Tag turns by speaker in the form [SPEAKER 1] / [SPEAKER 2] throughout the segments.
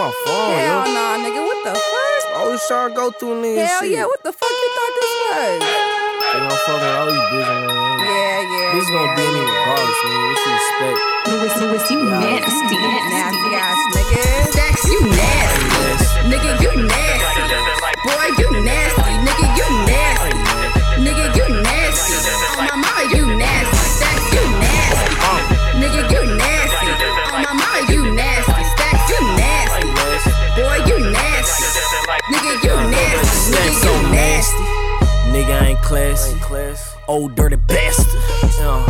[SPEAKER 1] my phone,
[SPEAKER 2] Hell
[SPEAKER 1] yo.
[SPEAKER 2] nah, nigga. What the fuck?
[SPEAKER 1] Always trying to go through niggas
[SPEAKER 2] Hell
[SPEAKER 1] shit.
[SPEAKER 2] yeah. What the fuck you thought this was?
[SPEAKER 1] They gon' fucking all these bitches, man.
[SPEAKER 2] Yeah, yeah.
[SPEAKER 1] This gonna
[SPEAKER 2] yeah,
[SPEAKER 1] be me
[SPEAKER 2] yeah.
[SPEAKER 1] regardless, man. What you expect?
[SPEAKER 3] Lewis, Lewis, you nasty.
[SPEAKER 2] Nasty ass nigga.
[SPEAKER 3] Dax, you nasty. Nigga, you nasty.
[SPEAKER 1] Classy. Old dirty bastard. Yeah.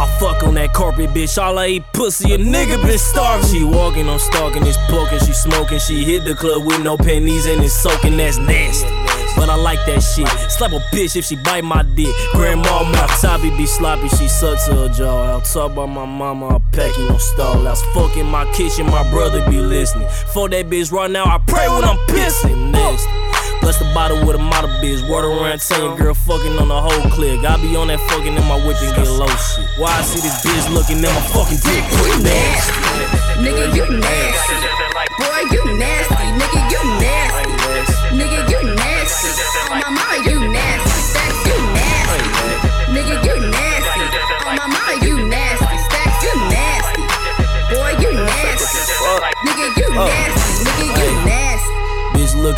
[SPEAKER 1] I fuck on that carpet, bitch. All I eat pussy, a nigga been starving. She walking, I'm stalking, it's poking, she smoking. She hit the club with no pennies and it's soaking, that's nasty. But I like that shit. Slap a bitch if she bite my dick. Grandma, my toppy be sloppy, she sucks her jaw. I'll talk about my mama, I pack you no stall. I was fucking my kitchen, my brother be listening. For that bitch right now, I pray when I'm pissing. Nasty. Bless the bottle with a model bitch. Water around saying girl fucking on the whole click. I be on that fucking in my whip and get low shit. Why I see this bitch looking at my fucking dick quick nasty.
[SPEAKER 3] Nigga, you nasty. Boy, you nasty.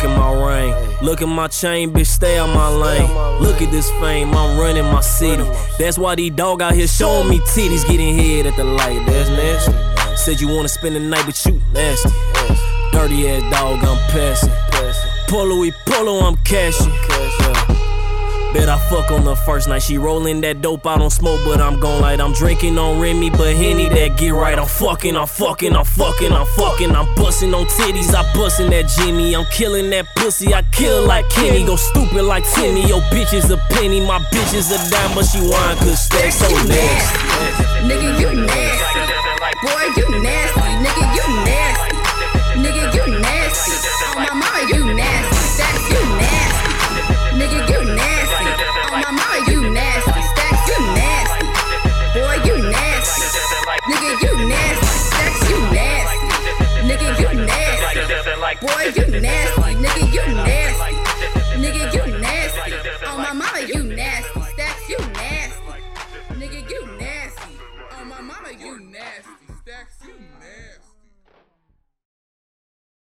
[SPEAKER 1] Look at my ring. Look at my chain, bitch, stay out my lane. Look at this fame, I'm running my city. That's why these dog out here showing me titties, getting head at the light. That's nasty. Said you wanna spend the night, but you nasty. Dirty ass dog, I'm passing. Polo, we polo, I'm cashing. Bet I fuck on the first night. She rolling that dope, I don't smoke, but I'm gon' light. I'm drinking on Remy, but Henny that get right. I'm fucking, I'm fucking, I'm fucking, I'm fucking. I'm busting on titties, I bustin' that Jimmy. I'm killing that pussy, I kill like Kenny. Go stupid like Timmy. Yo, bitch is a penny, my bitch is a dime, but she whine cause Stackz so nasty.
[SPEAKER 3] Nigga, you nasty. Boy, you nasty. Boy, you nasty, nigga, you nasty. Nigga, you nasty. Oh, my mama, you nasty. Stackz, you nasty. Nigga, you nasty. Oh, my mama, you nasty. Stackz.